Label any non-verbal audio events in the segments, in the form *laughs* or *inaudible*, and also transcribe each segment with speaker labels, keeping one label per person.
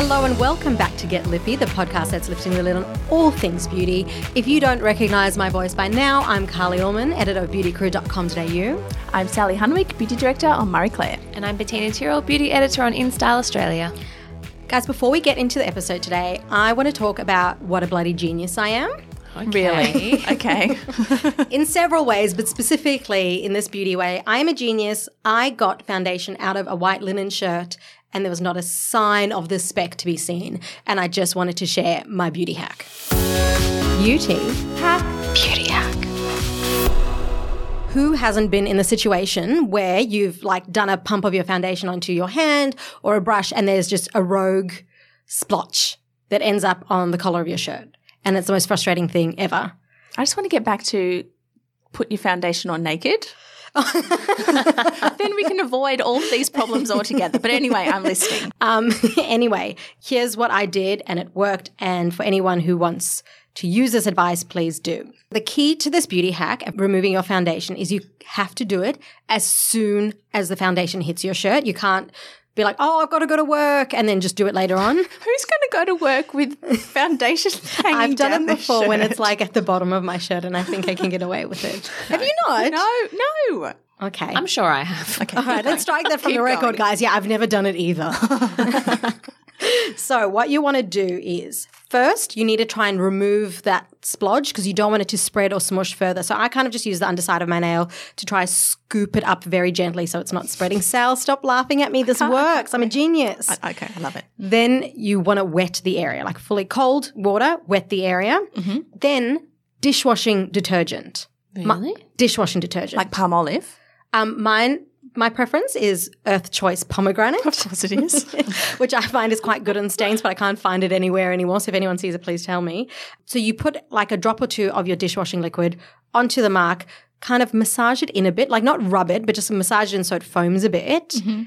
Speaker 1: Hello and welcome back to Get Lippy, the podcast that's lifting the lid on all things beauty. If you don't recognize my voice by now, I'm Carly Allman, editor of beautycrew.com.au.
Speaker 2: I'm Sally Hunwick, Beauty Director on Marie Claire.
Speaker 3: And I'm Bettina Tyrrell, Beauty Editor on InStyle Australia.
Speaker 1: Guys, before we get into the episode today, I want to talk about what a bloody genius I am.
Speaker 2: Really? *laughs* okay. *laughs*
Speaker 1: in several ways, but specifically in this beauty way, I am a genius. I got foundation out of a white linen shirt and there was not a sign of the speck to be seen. And I just wanted to share my beauty hack. Beauty hack. Beauty hack. Who hasn't been in the situation where you've like done a pump of your foundation onto your hand or a brush and there's just a rogue splotch that ends up on the collar of your shirt? And it's the most frustrating thing ever.
Speaker 2: I just want to get back to put your foundation on naked. *laughs* then we can avoid all of these problems altogether. But anyway, I'm listening.
Speaker 1: Um, *laughs* anyway, here's what I did, and it worked. And for anyone who wants to use this advice, please do. The key to this beauty hack, removing your foundation, is you have to do it as soon as the foundation hits your shirt. You can't be like, oh, I've got to go to work, and then just do it later on. *laughs*
Speaker 2: Who's going to go to work with foundation *laughs* hanging
Speaker 1: I've done
Speaker 2: down
Speaker 1: it before when it's like at the bottom of my shirt, and I think I can get away with it. *laughs* Have you not?
Speaker 2: No, no.
Speaker 1: Okay.
Speaker 3: I'm sure I have.
Speaker 1: All right, let's strike that from
Speaker 2: Keep
Speaker 1: the record,
Speaker 2: going.
Speaker 1: guys. Yeah, I've never done it either. So, what you want to do is first, you need to try and remove that splodge because you don't want it to spread or smush further. So, I kind of just use the underside of my nail to try scoop it up very gently so it's not spreading. Sal, stop laughing at me. This *laughs* works. I'm a genius.
Speaker 2: Okay, I love it.
Speaker 1: Then you want to wet the area, like fully cold water, wet the area. Then dishwashing detergent.
Speaker 3: Really?
Speaker 1: Dishwashing detergent.
Speaker 2: Like Palmolive.
Speaker 1: Um, mine, my preference is Earth Choice pomegranate,
Speaker 2: Of course it is. *laughs*
Speaker 1: which I find is quite good on stains, but I can't find it anywhere anymore. So if anyone sees it, please tell me. So you put like a drop or two of your dishwashing liquid onto the mark, kind of massage it in a bit, like not rub it, but just massage it in so it foams a bit, mm-hmm.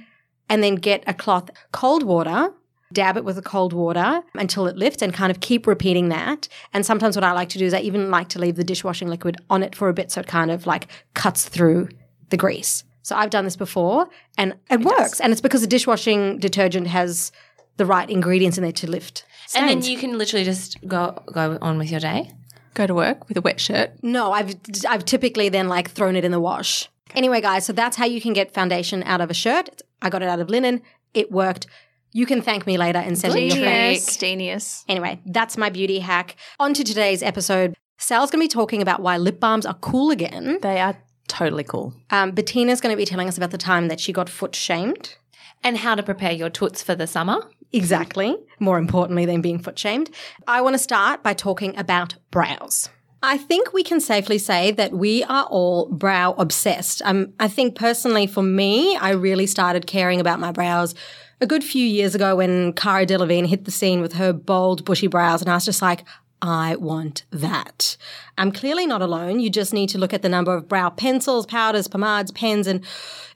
Speaker 1: and then get a cloth, cold water. Dab it with the cold water until it lifts and kind of keep repeating that. And sometimes what I like to do is I even like to leave the dishwashing liquid on it for a bit so it kind of like cuts through the grease. So I've done this before and it, works. And it's because the dishwashing detergent has the right ingredients in there to lift.
Speaker 3: And then you can literally just go go on with your day.
Speaker 2: Go to work with a wet shirt.
Speaker 1: No, I've I've typically then like thrown it in the wash. Anyway, guys, so that's how you can get foundation out of a shirt. I got it out of linen. It worked. You can thank me later and send me your
Speaker 2: Genius. Genius.
Speaker 1: Anyway, that's my beauty hack. On to today's episode. Sal's going to be talking about why lip balms are cool again.
Speaker 2: They are totally cool.
Speaker 1: Um, Bettina's going to be telling us about the time that she got foot shamed.
Speaker 3: And how to prepare your toots for the summer.
Speaker 1: Exactly. More importantly than being foot shamed. I want to start by talking about brows. I think we can safely say that we are all brow obsessed. Um, I think personally for me, I really started caring about my brows a good few years ago when Cara Delevingne hit the scene with her bold, bushy brows, and I was just like, I want that. I'm clearly not alone. You just need to look at the number of brow pencils, powders, pomades, pens, and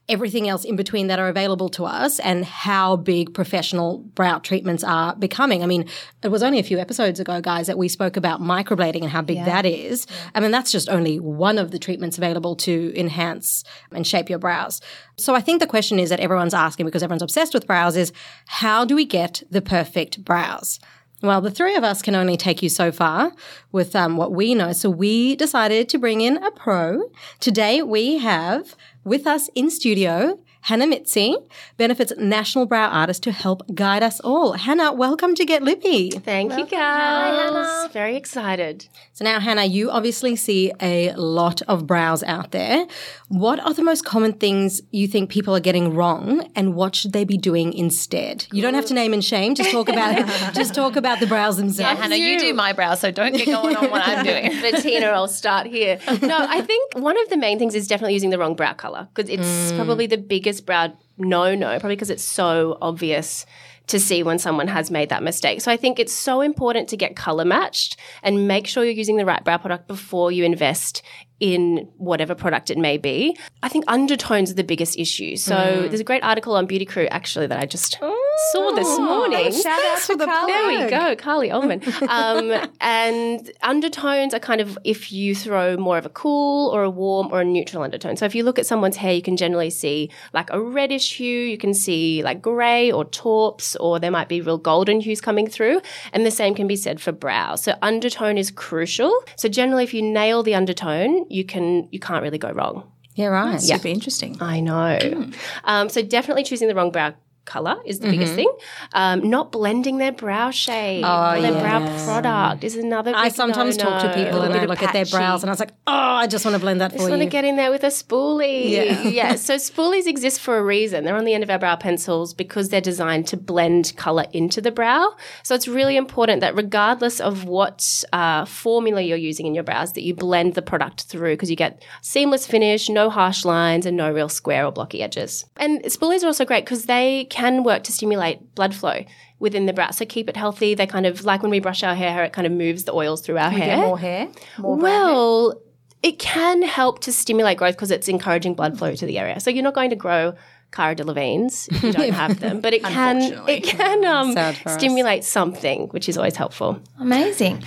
Speaker 1: everything else in between that are available to us and how big professional brow treatments are becoming. I mean, it was only a few episodes ago, guys, that we spoke about microblading and how big that is. I mean, that's just only one of the treatments available to enhance and shape your brows. So I think the question is that everyone's asking because everyone's obsessed with brows is how do we get the perfect brows? Well, the three of us can only take you so far with um, what we know. So we decided to bring in a pro. Today we have with us in studio Hannah Mitzi, Benefits National Brow Artist, to help guide us all. Hannah, welcome to Get Lippy.
Speaker 4: Thank you, guys. Hi Hannah. Very excited.
Speaker 1: So now, Hannah, you obviously see a lot of brows out there. What are the most common things you think people are getting wrong, and what should they be doing instead? You don't have to name and shame. Just talk about. *laughs* Just talk about the brows themselves.
Speaker 3: Hannah, you do my brows, so don't get going on what I'm *laughs* doing.
Speaker 4: Bettina, I'll start here. *laughs* No, I think one of the main things is definitely using the wrong brow color because it's mm. probably the biggest brow no no, probably because it's so obvious to see when someone has made that mistake. So I think it's so important to get color matched and make sure you're using the right brow product before you invest in whatever product it may be. I think undertones are the biggest issue. So mm. there's a great article on Beauty Crew actually that I just oh. Saw this morning.
Speaker 2: Shout out to Carly.
Speaker 4: There we go, Carly Allman. Um, *laughs* and undertones are kind of if you throw more of a cool or a warm or a neutral undertone. So if you look at someone's hair, you can generally see like a reddish hue, you can see like grey or taupes, or there might be real golden hues coming through. And the same can be said for brow. So undertone is crucial. So generally, if you nail the undertone, you can you can't really go wrong.
Speaker 1: Yeah, right.
Speaker 2: Yeah, Super interesting.
Speaker 4: I know. Um, so definitely choosing the wrong brow color is the biggest thing. Um, not blending their brow shade or their brow product is another.
Speaker 1: I sometimes talk to people and I look at their brows and I was like, oh, I just want to blend that for you.
Speaker 4: just want to get in there with a spoolie. Yeah. So *laughs* spoolies exist for a reason. They're on the end of our brow pencils because they're designed to blend color into the brow. So it's really important that regardless of what uh, formula you're using in your brows, that you blend the product through because you get seamless finish, no harsh lines, and no real square or blocky edges. And spoolies are also great because they can work to stimulate blood flow within the brow. So keep it healthy. They kind of like when we brush our hair, it kind of moves the oils through our
Speaker 2: We
Speaker 4: hair.
Speaker 2: get more hair. More brown hair.
Speaker 4: Well, it can help to stimulate growth because it's encouraging blood flow to the area. So you're not going to grow Cara Delevingne's if you don't have them, but it *laughs* can it can *laughs* um,
Speaker 1: Sad for us.
Speaker 4: stimulate something, which is always helpful.
Speaker 3: Amazing.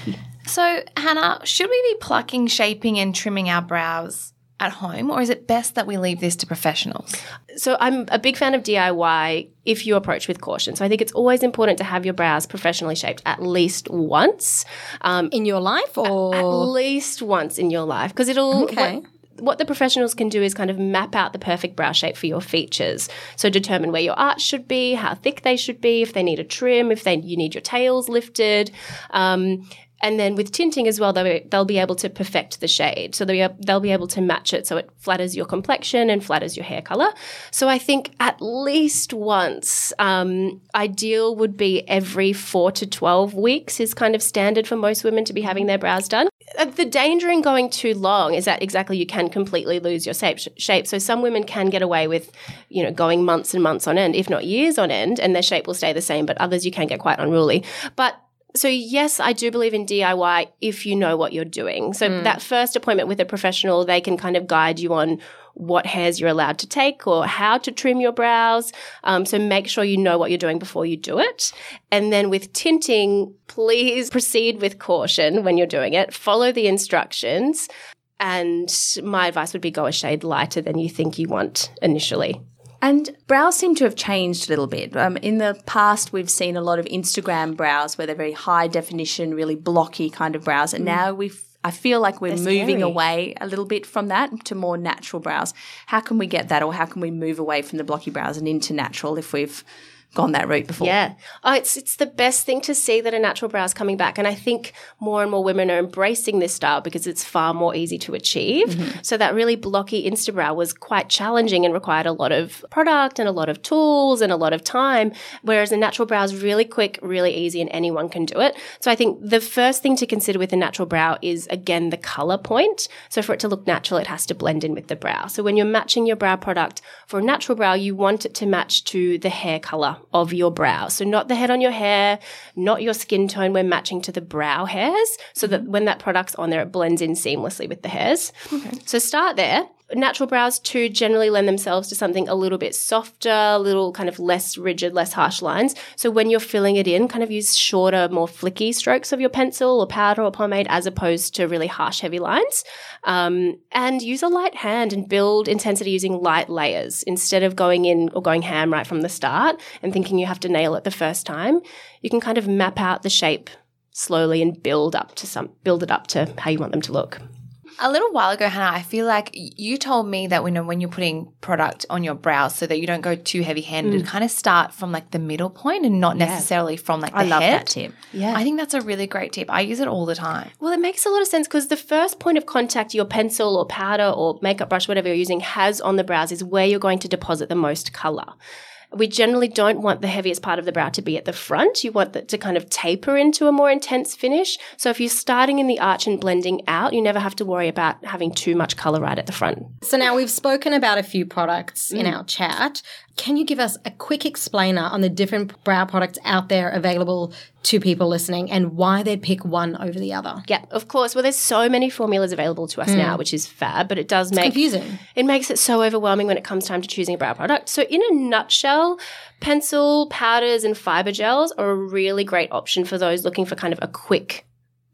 Speaker 3: So, Hannah, should we be plucking, shaping, and trimming our brows at home, or is it best that we leave this to professionals?
Speaker 4: So I'm a big fan of DIY if you approach with caution. So I think it's always important to have your brows professionally shaped at least once. Um,
Speaker 1: in your life or
Speaker 4: at
Speaker 1: or
Speaker 4: least once in your life because it'll
Speaker 1: Okay.
Speaker 4: what, what the professionals can do is kind of map out the perfect brow shape for your features. So determine where your arch should be, how thick they should be, if they need a trim, if they you need your tails lifted. Um, and then with tinting as well, they'll, they'll be able to perfect the shade. So they'll be, they'll be able to match it so it flatters your complexion and flatters your hair color. So I think at least once, um, ideal would be every four to 12 weeks is kind of standard for most women to be having their brows done. Uh, The danger in going too long is that exactly you can completely lose your shape. shape. So some women can get away with, you know, going months and months on end, if not years on end, and their shape will stay the same. But others you can get quite unruly. But so yes, I do believe in DIY if you know what you're doing. So that first appointment with a professional, they can kind of guide you on what hairs you're allowed to take or how to trim your brows. Um, so make sure you know what you're doing before you do it. And then with tinting, please *laughs* proceed with caution when you're doing it. Follow the instructions. And my advice would be go a shade lighter than you think you want initially.
Speaker 2: And brows seem to have changed a little bit. Um, in the past, we've seen a lot of Instagram brows where they're very high definition, really blocky kind of brows. And now we've I feel like we're moving
Speaker 4: scary.
Speaker 2: away a little bit from that to more natural brows. How can we get that, or how can we move away from the blocky brows and into natural if we've gone that route before?
Speaker 4: Yeah. Oh, it's it's the best thing to see that a natural brow is coming back. And I think more and more women are embracing this style because it's far more easy to achieve. Mm-hmm. So that really blocky Insta brow was quite challenging and required a lot of product and a lot of tools and a lot of time. Whereas a natural brow is really quick, really easy, and anyone can do it. So I think the first thing to consider with a natural brow is again the color point. So for it to look natural, it has to blend in with the brow. So when you're matching your brow product for a natural brow, you want it to match to the hair color of your brow. So not the head on your hair, not your skin tone. We're matching to the brow hairs so that mm-hmm. when that product's on there, it blends in seamlessly with the hairs. So start there. Natural brows too generally lend themselves to something a little bit softer, a little kind of less rigid, less harsh lines. So when you're filling it in, kind of use shorter, more flicky strokes of your pencil or powder or pomade as opposed to really harsh, heavy lines. Um, and use a light hand and build intensity using light layers instead of going in or going ham right from the start and thinking you have to nail it the first time. You can kind of map out the shape slowly and build up to some build it up to how you want them to look.
Speaker 3: A little while ago, Hannah, I feel like you told me that when when you're putting product on your brows, so that you don't go too heavy handed, mm. kind of start from like the middle point and not necessarily from like the
Speaker 2: I love
Speaker 3: head.
Speaker 2: that tip.
Speaker 4: Yeah.
Speaker 3: I think that's a really great tip. I use it all the time.
Speaker 4: Well, it makes a lot of sense because the first point of contact your pencil or powder or makeup brush, whatever you're using, has on the brows is where you're going to deposit the most color. We generally don't want the heaviest part of the brow to be at the front. You want that to kind of taper into a more intense finish. So if you're starting in the arch and blending out, you never have to worry about having too much color right at the front.
Speaker 1: So now we've spoken about a few products in mm. our chat. Can you give us a quick explainer on the different brow products out there available to people listening and why they'd pick one over the other?
Speaker 4: Yeah, of course. Well, there's so many formulas available to us mm. now, which is fab, but it does make
Speaker 1: Confusing.
Speaker 4: it makes it so overwhelming when it comes time to choosing a brow product. So, in a nutshell, gel. Pencil, powders, and fiber gels are a really great option for those looking for kind of a quick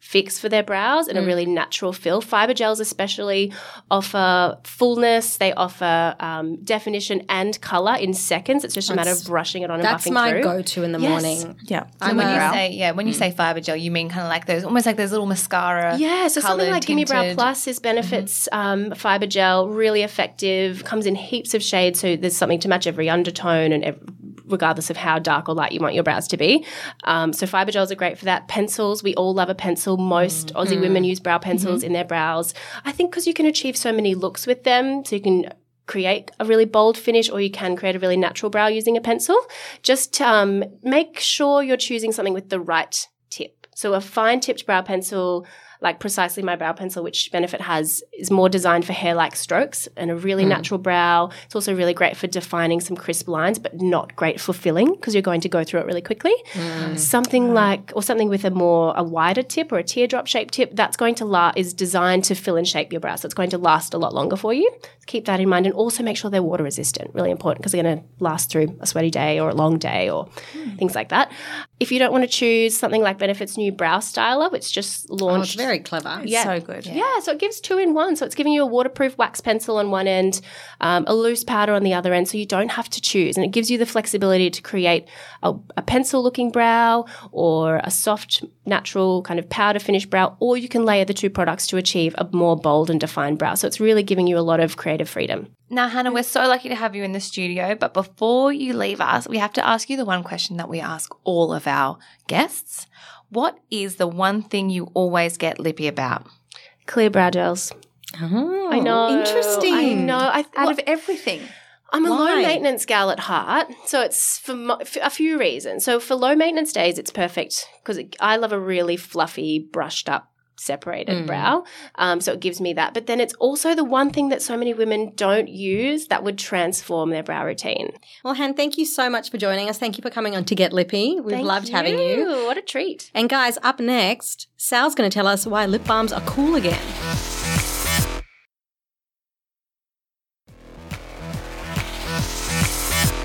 Speaker 4: fix for their brows and a really natural fill. Fiber gels, especially, offer fullness. They offer um, definition and color in seconds. It's just a matter of brushing it on and buffing through.
Speaker 1: That's
Speaker 4: buffing
Speaker 1: my
Speaker 4: through.
Speaker 1: go-to in the
Speaker 4: Yes.
Speaker 1: morning.
Speaker 2: Yeah.
Speaker 1: I'm
Speaker 3: when
Speaker 1: a-
Speaker 3: you say yeah, when you say fiber gel, you mean kind of like those, almost like those little mascara.
Speaker 4: Yeah, so something
Speaker 3: coloured,
Speaker 4: like Gimme Brow. Plus is benefits um, fiber gel, really effective, comes in heaps of shades, so there's something to match every undertone and ev- regardless of how dark or light you want your brows to be. Um, so fiber gels are great for that. Pencils, we all love a pencil. Most Aussie women use brow pencils in their brows. I think because you can achieve so many looks with them, so you can create a really bold finish or you can create a really natural brow using a pencil. Just um, make sure you're choosing something with the right tip. So a fine tipped brow pencil, like precisely my brow pencil, which Benefit has, is more designed for hair-like strokes and a really mm. natural brow. It's also really great for defining some crisp lines, but not great for filling because you're going to go through it really quickly. Mm. Something like, or something with a more a wider tip or a teardrop shaped tip, that's going to la- is designed to fill and shape your brow, so it's going to last a lot longer for you. Keep that in mind, and also make sure they're water resistant. Really important because they're going to last through a sweaty day or a long day or hmm. things like that. If you don't want to choose something like Benefit's new brow styler, which just
Speaker 1: Oh,
Speaker 4: launched
Speaker 1: it's very clever.
Speaker 4: Yeah.
Speaker 2: So good.
Speaker 4: yeah, so it gives two in one. So it's giving you a waterproof wax pencil on one end, um, a loose powder on the other end, so you don't have to choose. And it gives you the flexibility to create a, a pencil looking brow or a soft, natural kind of powder finish brow, or you can layer the two products to achieve a more bold and defined brow. So it's really giving you a lot of creative freedom.
Speaker 3: Now, Hannah, we're so lucky to have you in the studio. But before you leave us, we have to ask you the one question that we ask all of our guests. What is the one thing you always get lippy about?
Speaker 4: Clear brow gels.
Speaker 1: Oh,
Speaker 4: I know.
Speaker 1: Interesting.
Speaker 4: I know. I,
Speaker 2: Out
Speaker 4: well,
Speaker 2: of everything.
Speaker 4: I'm a
Speaker 1: Why?
Speaker 4: low maintenance gal at heart, so it's for, mo- for a few reasons. So for low maintenance days, it's perfect because I love a really fluffy, brushed up, separated brow. Um, so it gives me that. But then it's also the one thing that so many women don't use that would transform their brow routine.
Speaker 1: Well, Han, thank you so much for joining us. Thank you for coming on to Get Lippy. We've
Speaker 4: Thank
Speaker 1: loved having you.
Speaker 4: What a treat.
Speaker 1: And guys, up next, Sal's going to tell us why lip balms are cool again.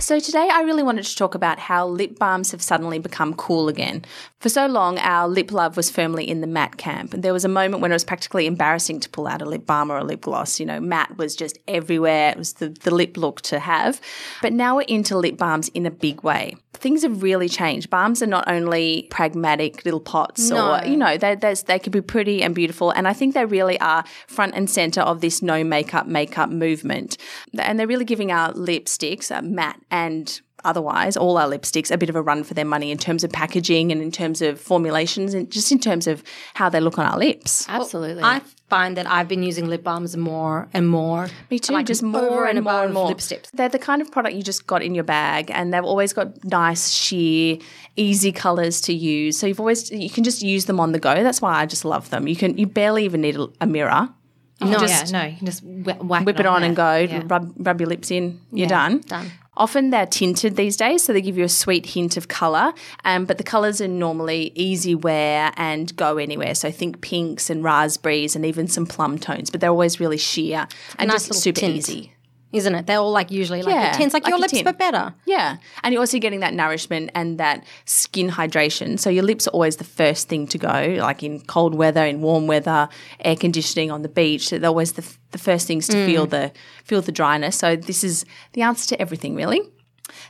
Speaker 2: So today I really wanted to talk about how lip balms have suddenly become cool again. For so long, our lip love was firmly in the matte camp. There was a moment when it was practically embarrassing to pull out a lip balm or a lip gloss. You know, matte was just everywhere. It was the, the lip look to have. But now we're into lip balms in a big way. Things have really changed. Balms are not only pragmatic little pots or, you know, they, they could be pretty and beautiful. And I think they really are front and center of this no makeup makeup movement. And they're really giving our lipsticks, a matte and otherwise, all our lipsticks, a bit of a run for their money in terms of packaging and in terms of formulations and just in terms of how they look on our lips.
Speaker 3: Absolutely.
Speaker 1: I find that I've been using lip balms more and more.
Speaker 2: Me too.
Speaker 1: Like
Speaker 2: just more
Speaker 1: and
Speaker 2: and more and more
Speaker 1: lipsticks.
Speaker 2: They're the kind of product you just got in your bag, and they've always got nice, sheer, easy colors to use. So you've always you can just use them on the go. That's why I just love them. You can you barely even need a, a mirror. You
Speaker 3: oh,
Speaker 2: no, just
Speaker 3: yeah, no, you can just wh- whack
Speaker 2: whip it on and go.
Speaker 3: Yeah.
Speaker 2: Rub rub your lips in. You're done.
Speaker 1: done.
Speaker 2: Often they're tinted these days, so they give you a sweet hint of color. Um, but the colors are normally easy wear and go anywhere. So think pinks and raspberries and even some plum tones. But they're always really sheer and
Speaker 1: nice
Speaker 2: just super
Speaker 1: tint.
Speaker 2: easy.
Speaker 1: Isn't it? They're all like usually like
Speaker 2: Yeah,
Speaker 1: like,
Speaker 2: like
Speaker 1: your lips,
Speaker 2: tint.
Speaker 1: but better.
Speaker 2: Yeah. And you're also getting that nourishment and that skin hydration. So your lips are always the first thing to go, like in cold weather, in warm weather, air conditioning on the beach. They're always the, the first things to feel mm. the feel the dryness. So this is the answer to everything, really.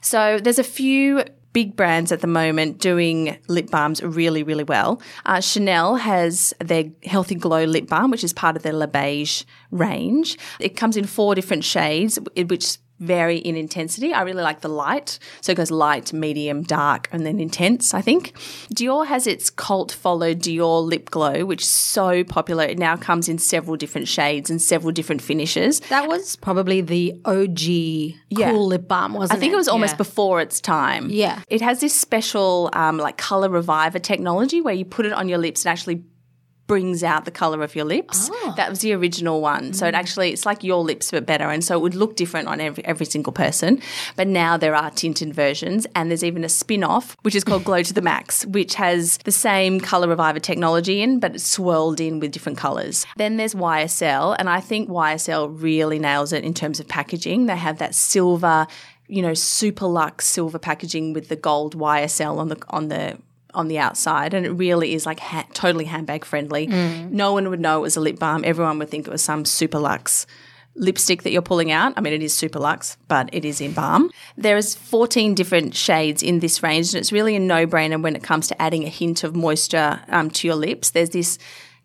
Speaker 2: So there's a few big brands at the moment doing lip balms really, really well. Uh, Chanel has their Healthy Glow lip balm, which is part of their Les Beiges range. It comes in four different shades, which vary in intensity. I really like the light. So it goes light, medium, dark, and then intense, I think. Dior has its cult follow Dior Lip Glow, which is so popular. It now comes in several different shades and several different finishes.
Speaker 1: That was probably the OG
Speaker 2: Yeah.
Speaker 1: cool lip balm, wasn't it?
Speaker 2: I think it was almost
Speaker 3: Yeah.
Speaker 2: before its time.
Speaker 1: Yeah.
Speaker 2: It has this special um, like color reviver technology where you put it on your lips and actually brings out the color of your lips. Ah. That was the original one. So it mm. actually it's like your lips but better and so it would look different on every every single person. But now there are tinted versions and there's even a spin-off which is called Glow to the Max which has the same color reviver technology in but it's swirled in with different colors. Then there's YSL and I think YSL really nails it in terms of packaging. They have that silver you know, super luxe silver packaging with the gold YSL on the on the on the outside, and it really is like ha- totally handbag friendly. No one would know it was a lip balm. Everyone would think it was some super luxe lipstick that you're pulling out. I mean, it is super luxe, but it is in balm. There is 14 different shades in this range, and it's really a no-brainer when it comes to adding a hint of moisture um, to your lips. There's this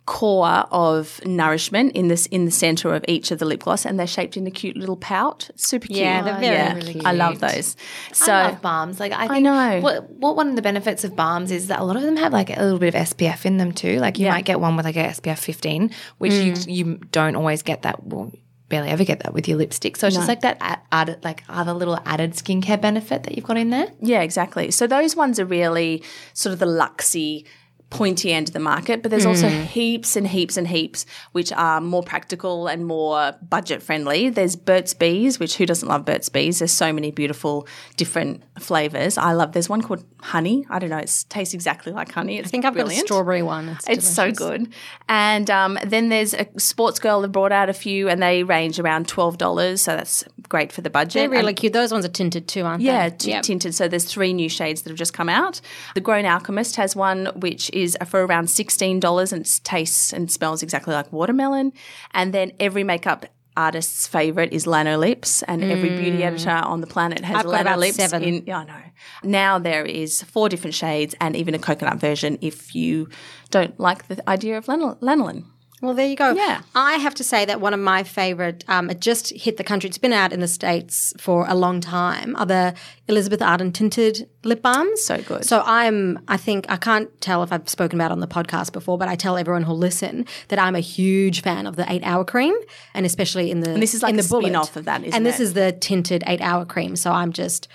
Speaker 2: core of nourishment in this in the center of each of the lip gloss, and they're shaped in a cute little pout. Super cute.
Speaker 1: Yeah, they're very, really
Speaker 2: I love those. So
Speaker 3: I love balms. Like I, think
Speaker 2: know.
Speaker 3: What, what one of the benefits of balms is that a lot of them have like a little bit of SPF in them too. Like you
Speaker 2: Yeah.
Speaker 3: might get one with like a SPF 15, which you mm. you don't always get that. Well, barely ever get that with your lipstick. So it's just like that added, like other little added skincare benefit that you've got in there.
Speaker 2: Yeah, exactly. So those ones are really sort of the luxy, pointy end of the market, but there's also heaps and heaps and heaps which are more practical and more budget friendly. There's Burt's Bees, which who doesn't love Burt's Bees? There's so many beautiful different flavors. I love. There's one called honey. I don't know. It tastes exactly like honey. It's
Speaker 1: I think I've got a strawberry one. It's,
Speaker 2: It's so good. And um, then there's a Sportsgirl that brought out a few, and they range around twelve dollars. So that's great for the budget.
Speaker 1: They're really
Speaker 2: And-
Speaker 1: cute. Those ones are tinted too, aren't
Speaker 2: yeah,
Speaker 1: they?
Speaker 2: t-
Speaker 1: Yep.
Speaker 2: tinted. So there's three new shades that have just come out. The Grown Alchemist has one which is for around sixteen dollars and it tastes and smells exactly like watermelon. And then every makeup artist's favorite is Lanolips, and every beauty editor on the planet has
Speaker 1: Mm. I've got
Speaker 2: Lanolips.
Speaker 1: seven.
Speaker 2: In, yeah, I know. Now there is four different shades and even a coconut version if you don't like the idea of lanol- lanolin.
Speaker 1: Well, there you go.
Speaker 2: Yeah.
Speaker 1: I have to say that one of my favorite, um, it just hit the country. It's been out in the States for a long time, are the Elizabeth Arden tinted lip balms.
Speaker 2: So good.
Speaker 1: So I'm, I think, I can't tell if I've spoken about it on the podcast before, but I tell everyone who'll listen that I'm a huge fan of the eight hour cream and especially in the,
Speaker 2: And this is like
Speaker 1: in the bullet.
Speaker 2: spin-off of that, isn't
Speaker 1: And this
Speaker 2: it?
Speaker 1: is the tinted eight hour cream. So I'm just,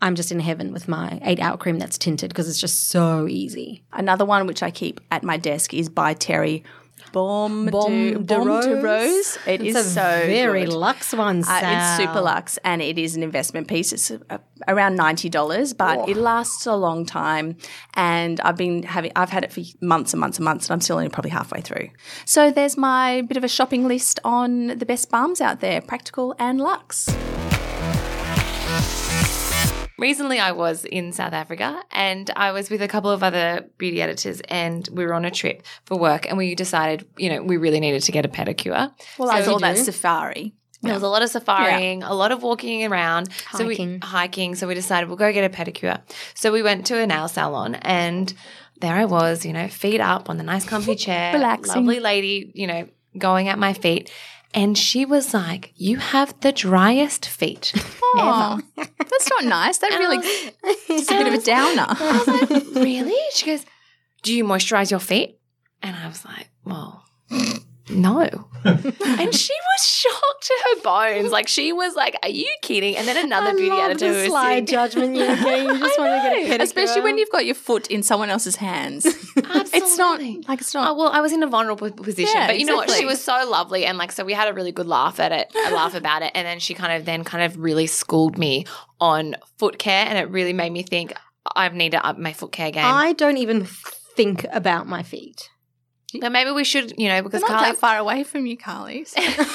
Speaker 1: I'm just in heaven with my eight hour cream that's tinted because it's just so easy.
Speaker 2: Another one which I keep at my desk is by Terry. Baume,
Speaker 1: Baume
Speaker 2: de, Baume de
Speaker 1: Rose.
Speaker 2: Rose. It
Speaker 1: It's
Speaker 2: is
Speaker 1: a
Speaker 2: so
Speaker 1: very
Speaker 2: good.
Speaker 1: luxe one.
Speaker 2: Uh, it's super luxe and it is an investment piece. It's uh, around ninety dollars, but it lasts a long time. And I've been having, I've had it for months and months and months, and I'm still only probably halfway through. So there's my bit of a shopping list on the best balms out there, practical and luxe.
Speaker 3: Recently, I was in South Africa and I was with a couple of other beauty editors, and we were on a trip for work. And we decided, you know, we really needed to get a pedicure.
Speaker 2: Well, I
Speaker 3: So-
Speaker 2: saw that safari.
Speaker 3: There was a lot of safaring, a lot of walking around, So
Speaker 1: Hiking.
Speaker 3: we, hiking. So we decided we'll go get a pedicure. So we went to a nail salon and there I was, you know, feet up on the nice comfy *laughs* chair,
Speaker 2: Relaxing.
Speaker 3: lovely lady, you know, going at my feet. And she was like, You have the driest feet.
Speaker 2: Oh, that's not *laughs* nice. That really is a bit of a *laughs* downer.
Speaker 3: really? She goes, Do you moisturize your feet? And I was like, Well, no. *laughs* and she was shocked to her bones. Like, she was like, Are you kidding? And then another beauty editor who was sitting-
Speaker 1: judgment you get. *laughs* You just want to get a pedicure.
Speaker 2: Especially when you've got your foot in someone else's hands. *laughs* it's not
Speaker 3: Absolutely.
Speaker 2: like it's
Speaker 3: Oh,
Speaker 2: not.
Speaker 3: well, I was in a vulnerable position,
Speaker 2: Yeah,
Speaker 3: but you know what? She was so lovely, and like, so we had a really good laugh at it, a laugh about it, and then she kind of then kind of really schooled me on foot care, and it really made me think I need to up my foot care game.
Speaker 1: I don't even think about my feet.
Speaker 3: But maybe we should, you know,
Speaker 2: They're
Speaker 3: because
Speaker 2: not
Speaker 3: Carly,
Speaker 2: that far away from you, Carly. So- *laughs*
Speaker 3: they are *laughs*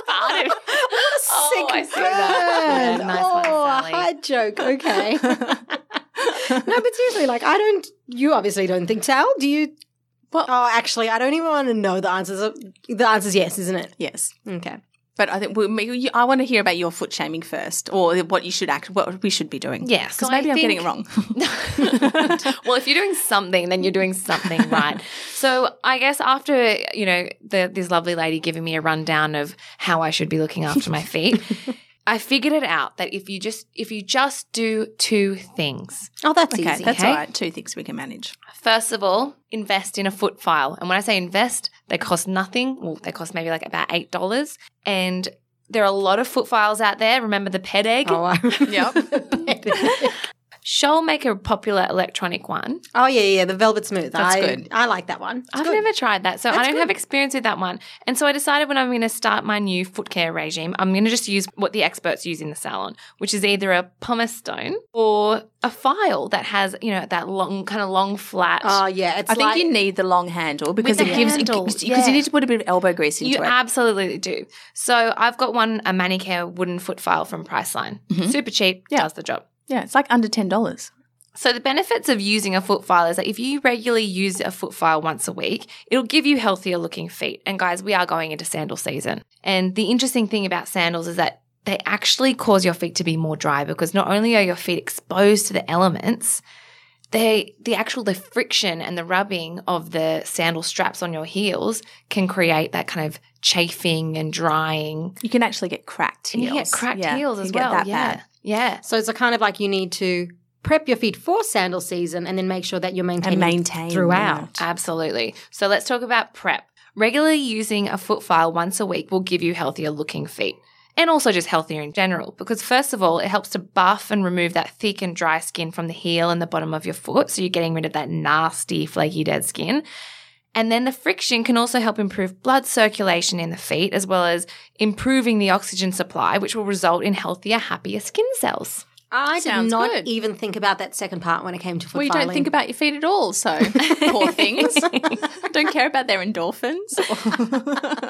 Speaker 3: a part of. oh,
Speaker 1: Sick
Speaker 3: I see that. Yeah, nice one,
Speaker 1: oh,
Speaker 3: Sally.
Speaker 1: hard joke. Okay. *laughs* no, but seriously, like, I don't. You obviously don't think, Sal. Do you?
Speaker 2: Well-
Speaker 1: oh, actually, I don't even want to know the answers. The answer's yes, isn't it?
Speaker 2: yes,
Speaker 1: Okay.
Speaker 2: But I think we, I want to hear about your foot shaming first, or what you should act, what we should be doing.
Speaker 3: Yeah,
Speaker 2: because
Speaker 3: so
Speaker 2: maybe
Speaker 3: I
Speaker 2: I'm getting it wrong. *laughs*
Speaker 3: well, if you're doing something, then you're doing something right. *laughs* So I guess after you know the, this lovely lady giving me a rundown of how I should be looking after my feet, I figured it out that if you just if you just do two things.
Speaker 1: Oh, that's
Speaker 2: okay,
Speaker 1: easy.
Speaker 2: that's
Speaker 3: okay?
Speaker 2: all right. Two things we can manage.
Speaker 3: First of all, invest in a foot file. And when I say invest, they cost nothing. Well, they cost maybe like about eight dollars. And there are a lot of foot files out there. Remember the ped egg?
Speaker 1: Oh, I *laughs*
Speaker 2: Yep. *laughs*
Speaker 3: Scholl make a popular electronic one.
Speaker 1: Oh yeah, yeah, the Velvet Smooth.
Speaker 2: That's
Speaker 1: I,
Speaker 2: good.
Speaker 1: I like that one. It's
Speaker 3: I've
Speaker 1: good.
Speaker 3: never tried that, so I don't
Speaker 1: good.
Speaker 3: have experience with that one. And so I decided when I'm going to start my new foot care regime, I'm going to just use what the experts use in the salon, which is either a pumice stone or a file that has, you know, that long, kind of long, flat.
Speaker 1: Oh yeah, it's
Speaker 2: I think you need the long handle because it gives
Speaker 3: handle,
Speaker 2: because
Speaker 3: yeah.
Speaker 2: you need to put a bit of elbow grease into
Speaker 3: You
Speaker 2: it.
Speaker 3: You absolutely do. So I've got one, a manicure wooden foot file from Priceline. Mm-hmm. Super cheap,
Speaker 2: Yeah.
Speaker 3: does the job.
Speaker 2: Yeah, it's like under ten dollars.
Speaker 3: So the benefits of using a foot file is that if you regularly use a foot file once a week, it'll give you healthier looking feet. And guys, we are going into sandal season. And the interesting thing about sandals is that they actually cause your feet to be more dry because not only are your feet exposed to the elements, they the actual the friction and the rubbing of the sandal straps on your heels can create that kind of chafing and drying.
Speaker 2: You can actually get cracked heels.
Speaker 3: you get cracked
Speaker 2: Yeah,
Speaker 3: heels as well. yeah.
Speaker 2: bad.
Speaker 3: Yeah.
Speaker 1: so it's a kind of like you need to prep your feet for sandal season and then make sure that you're maintaining
Speaker 2: maintain,
Speaker 1: throughout.
Speaker 3: Absolutely. So let's talk about prep. Regularly using a foot file once a week will give you healthier looking feet. And also just healthier in general, because first of all, it helps to buff and remove that thick and dry skin from the heel and the bottom of your foot. So you're getting rid of that nasty, flaky, dead skin. And then the friction can also help improve blood circulation in the feet, as well as improving the oxygen supply, which will result in healthier, happier skin cells.
Speaker 1: I did
Speaker 2: Sounds
Speaker 1: not
Speaker 2: good.
Speaker 1: even think about that second part when it came to foot
Speaker 2: Well, you
Speaker 1: filing.
Speaker 2: don't think about your feet at all, so *laughs* poor things. *laughs* don't care about their endorphins.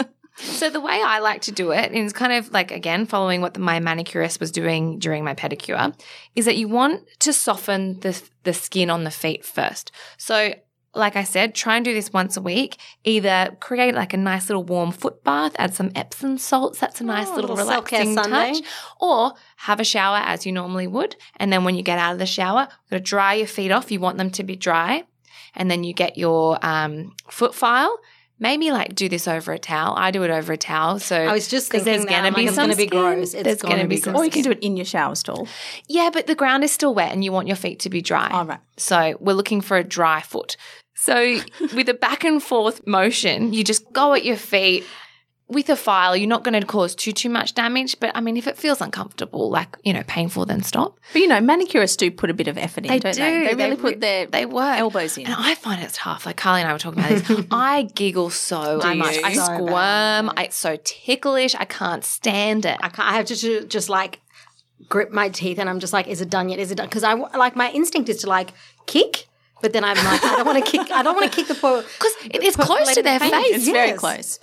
Speaker 2: *laughs*
Speaker 3: So the way I like to do it is kind of like again following what my manicurist was doing during my pedicure is that you want to soften the the skin on the feet first. So like I said, try and do this once a week. Either create like a nice little warm foot bath, add some Epsom salts. That's a nice
Speaker 1: Oh,
Speaker 3: little
Speaker 1: little
Speaker 3: relaxing touch. Or have a shower as you normally would. And then when you get out of the shower, you're going to dry your feet off. You want them to be dry. And then you get your um, foot file. Maybe like do this over a towel. I do it over a towel. So
Speaker 1: I was just
Speaker 3: 'cause
Speaker 1: thinking
Speaker 3: there's gonna be
Speaker 1: like, it's
Speaker 3: some
Speaker 1: going to be
Speaker 3: skin.
Speaker 1: gross. It's
Speaker 3: There's
Speaker 1: going
Speaker 3: gonna be
Speaker 1: be
Speaker 3: some
Speaker 1: gross.
Speaker 2: or you can do it in your shower stall.
Speaker 3: yeah, but the ground is still wet and you want your feet to be dry.
Speaker 2: All right.
Speaker 3: So we're looking for a dry foot. So *laughs* with a back and forth motion, you just go at your feet with a file. You're not going to cause too too much damage, but I mean, if it feels uncomfortable, like you know, painful, then stop.
Speaker 2: But you know, manicurists do put a bit of effort in,
Speaker 3: They
Speaker 2: don't
Speaker 3: do.
Speaker 2: they? They
Speaker 3: They
Speaker 2: really
Speaker 3: re-
Speaker 2: put their
Speaker 3: They work.
Speaker 2: elbows in.
Speaker 3: And I find it's tough. Like Carly and I were talking about this. *laughs* I giggle so
Speaker 2: Do
Speaker 3: much.
Speaker 2: you?
Speaker 3: I
Speaker 1: So
Speaker 3: squirm. I, it's so ticklish. I can't stand it.
Speaker 1: I, can't, I have to ju- just like grip my teeth and I'm just like, is it done yet? Is it done? Because I like my instinct is to like kick, but then I'm like, I don't want to kick. I don't want to kick the poor. *laughs*
Speaker 3: Because it is close to their
Speaker 1: paint.
Speaker 3: face.
Speaker 2: it's very close.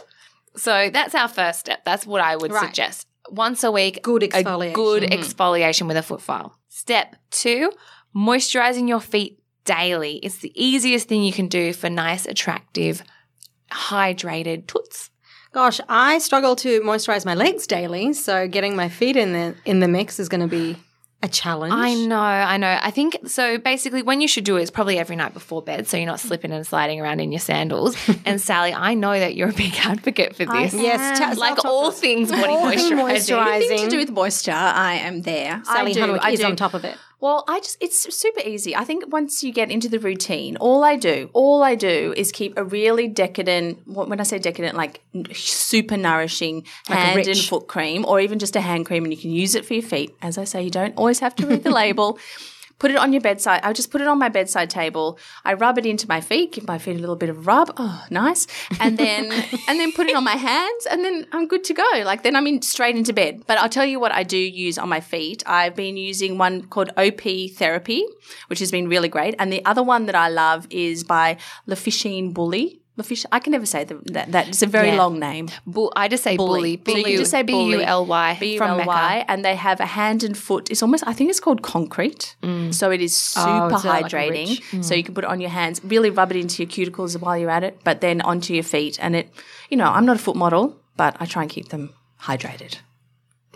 Speaker 3: So that's our first step. That's what I would
Speaker 1: Right.
Speaker 3: suggest. Once a week,
Speaker 1: Good
Speaker 3: a
Speaker 1: exfoliation.
Speaker 3: good
Speaker 1: Mhm.
Speaker 3: exfoliation with a foot file. Step two, moisturizing your feet daily. It's the easiest thing you can do for nice, attractive, hydrated toots.
Speaker 1: Gosh, I struggle to moisturize my legs daily, so getting my feet in the in the mix is going to be a challenge.
Speaker 3: I know, I know. I think so. Basically, when you should do it is probably every night before bed, so you're not slipping and sliding around in your sandals. *laughs* and Sally, I know that you're a big advocate for this.
Speaker 1: Yes, ta-
Speaker 3: like all things body
Speaker 1: all things
Speaker 3: moisturizing.
Speaker 1: moisturizing.
Speaker 2: Anything to do with moisture, I am there.
Speaker 1: Sally
Speaker 2: I do,
Speaker 1: Hunwick
Speaker 2: I
Speaker 1: is
Speaker 2: do.
Speaker 1: on top of it.
Speaker 2: Well, I just, it's super easy. I think once you get into the routine, all I do, all I do is keep a really decadent, when I say decadent, like super nourishing
Speaker 1: Like a
Speaker 2: hand and foot cream or even just a hand cream and you can use it for your feet. As I say, you don't always have to read the label. *laughs* Put it on your bedside. I just put it on my bedside table. I rub it into my feet, give my feet a little bit of rub. Oh, nice. And then *laughs* and then put it on my hands and then I'm good to go. Like then I'm in straight into bed. But I'll tell you what I do use on my feet. I've been using one called OP Therapy, which has been really great. And the other one that I love is by L'Officine Buly. Lefish- I can never say the, that. That it's a very
Speaker 3: Yeah.
Speaker 2: long name.
Speaker 3: Bull, I just say bully.
Speaker 2: So you just say bully.
Speaker 3: B-U-L-Y from
Speaker 2: B-U-L-Y,
Speaker 3: Mecca.
Speaker 2: and they have a hand and foot. It's almost, I think it's called concrete. Mm. So it is super
Speaker 1: Oh, it's like
Speaker 2: hydrating. So you can put it on your hands, really rub it into your cuticles while you're at it, but then onto your feet. And it, you know, I'm not a foot model, but I try and keep them hydrated.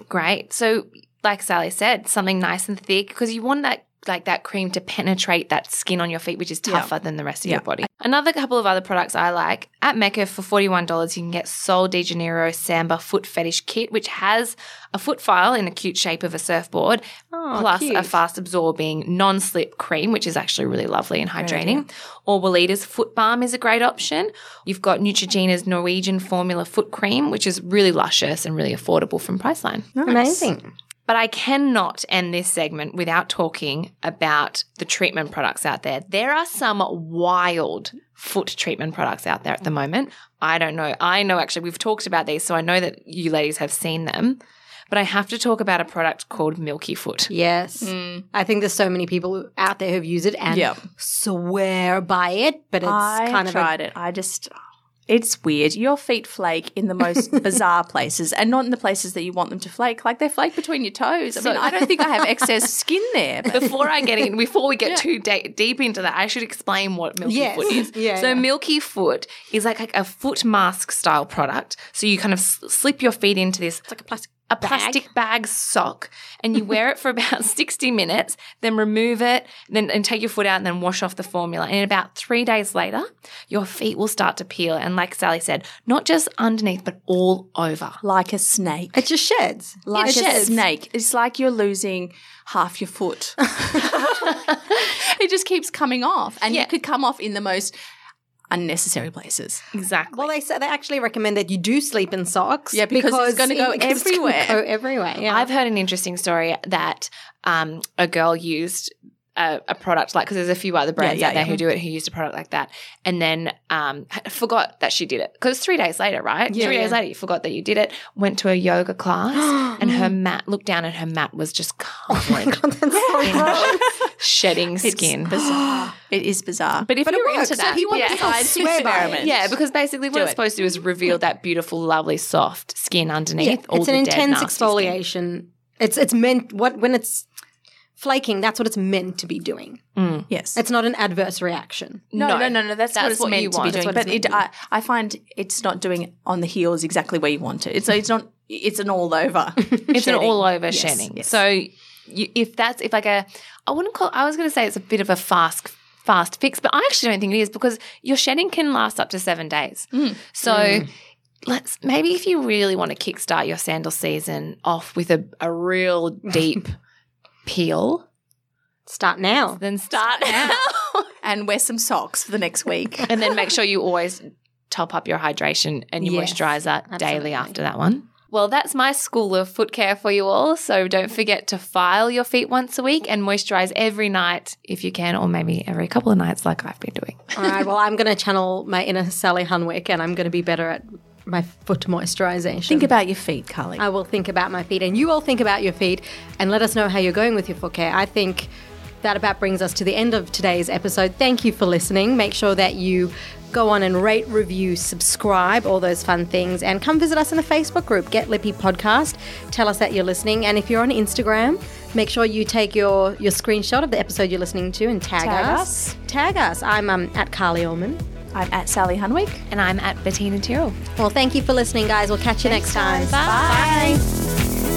Speaker 3: Great. So, like Sally said, something nice and thick because you want that like that cream to penetrate that skin on your feet, which is tougher than the rest of your body. Another couple of other products I like at Mecca for forty one dollars, you can get Sol de Janeiro Samba Foot Fetish Kit, which has a foot file in a cute shape of a surfboard, plus a fast absorbing non slip cream, which is actually really lovely and hydrating. Or Weleda's Foot Balm is a great option. You've got Neutrogena's Norwegian Formula Foot Cream, which is really luscious and really affordable from Priceline.
Speaker 1: Amazing.
Speaker 3: But I cannot end this segment without talking about the treatment products out there. There are some wild foot treatment products out there at the moment. I don't know. I know actually we've talked about these, so I know that you ladies have seen them. But I have to talk about a product called Milky Foot.
Speaker 1: Yes. Hmm. I think there's so many people out there who've used it and
Speaker 2: Yep.
Speaker 1: swear by it, but it's
Speaker 2: I
Speaker 1: kind of a-
Speaker 2: tried it. I just. It's weird. Your feet flake in the most *laughs* bizarre places and not in the places that you want them to flake. Like they flake between your toes. I mean, I don't think I have excess skin there. But
Speaker 3: Before I get in, before we get too da- deep into that, I should explain what Milky
Speaker 1: Yes.
Speaker 3: Foot is.
Speaker 1: Yeah,
Speaker 3: so
Speaker 1: yeah.
Speaker 3: Milky Foot is like, like a foot mask style product. So you kind of s- slip your feet into this It's
Speaker 1: like a plastic
Speaker 3: a plastic bag sock and you wear it for about *laughs* 60 minutes, then remove it, then and take your foot out and then wash off the formula. And about three days later, your feet will start to peel. And like Sally said, not just underneath, but all over.
Speaker 2: like a snake.
Speaker 1: It just sheds.
Speaker 2: Like
Speaker 1: it
Speaker 2: a
Speaker 1: sheds.
Speaker 2: snake. It's like you're losing half your foot. *laughs* *laughs* it just keeps coming off. And
Speaker 3: Yeah.
Speaker 2: you could come off in the most unnecessary places.
Speaker 3: Exactly.
Speaker 1: Well, they say they actually recommend that you do sleep in socks.
Speaker 2: Yeah, because it's gonna go
Speaker 1: because it's
Speaker 2: everywhere.
Speaker 1: Go everywhere. Yeah.
Speaker 3: I've heard an interesting story that um, a girl used a, a product like because there's a few other brands
Speaker 2: yeah,
Speaker 3: out there
Speaker 2: yeah.
Speaker 3: who do it who used a product like that and then um, forgot that she did it because three days later right
Speaker 1: Yeah,
Speaker 3: three days later you forgot that you did it went to a yoga class *gasps* and her mat looked down and her mat was just covered
Speaker 1: God, that's so *laughs*
Speaker 3: shedding skin
Speaker 2: bizarre. it is bizarre.
Speaker 3: but if
Speaker 1: But it
Speaker 3: you're into
Speaker 1: So
Speaker 3: that
Speaker 1: wants
Speaker 3: yeah.
Speaker 1: to science
Speaker 2: swear
Speaker 1: experiment.
Speaker 3: yeah, because basically what
Speaker 2: Do
Speaker 3: it's
Speaker 2: it.
Speaker 3: supposed to do is reveal that beautiful, lovely, soft skin underneath. all
Speaker 1: it's
Speaker 3: the
Speaker 1: an
Speaker 3: dead,
Speaker 1: intense
Speaker 3: nasty skin.
Speaker 1: exfoliation. It's it's meant what when it's flaking. That's what it's meant to be doing. Mm.
Speaker 2: yes.
Speaker 1: It's not an adverse reaction.
Speaker 2: No,
Speaker 3: No,
Speaker 2: no, no, no. That's,
Speaker 3: that's
Speaker 2: what it's
Speaker 3: what
Speaker 2: meant
Speaker 3: you
Speaker 2: to
Speaker 3: want.
Speaker 2: be doing. But it, I, I find it's not doing it on the heels exactly where you want it. It's it's not. It's an all over. *laughs*
Speaker 3: It's an all over
Speaker 2: Yes,
Speaker 3: shedding.
Speaker 2: yes.
Speaker 3: So you, if that's if like a, I wouldn't call. I was going to say it's a bit of a fast fast fix, but I actually don't think it is because your shedding can last up to seven days. Mm. Mm. So. Let's maybe if you really want to kickstart your sandal season off with a, a real deep *laughs* peel,
Speaker 1: Start now.
Speaker 3: then start now. *laughs*
Speaker 2: and wear some socks for the next week.
Speaker 3: and then make sure you always top up your hydration and your
Speaker 1: Yes,
Speaker 3: moisturizer daily after that one. Well, that's my school of foot care for you all. So don't forget to file your feet once a week and moisturize every night if you can, or maybe every couple of nights, like I've been doing.
Speaker 1: All right. Well, I'm going to channel my inner Sally Hunwick, and I'm going to be better at my foot moisturization.
Speaker 2: Think about your feet, Carly.
Speaker 1: I will think about my feet, and you all think about your feet, and let us know how you're going with your foot care. I think that about brings us to the end of today's episode. Thank you for listening. Make sure that you go on and rate, review, subscribe, all those fun things, and come visit us in the Facebook group, Get Lippy Podcast. Tell us that you're listening, and if you're on Instagram, make sure you take your your screenshot of the episode you're listening to and tag,
Speaker 2: Tag
Speaker 1: us.
Speaker 2: us.
Speaker 1: Tag us. I'm um, at Carly Allman.
Speaker 2: I'm at Sally Hunwick.
Speaker 3: And I'm at Bettina Tyrrell.
Speaker 1: Well, thank you for listening, guys. We'll catch you next time.
Speaker 3: Bye.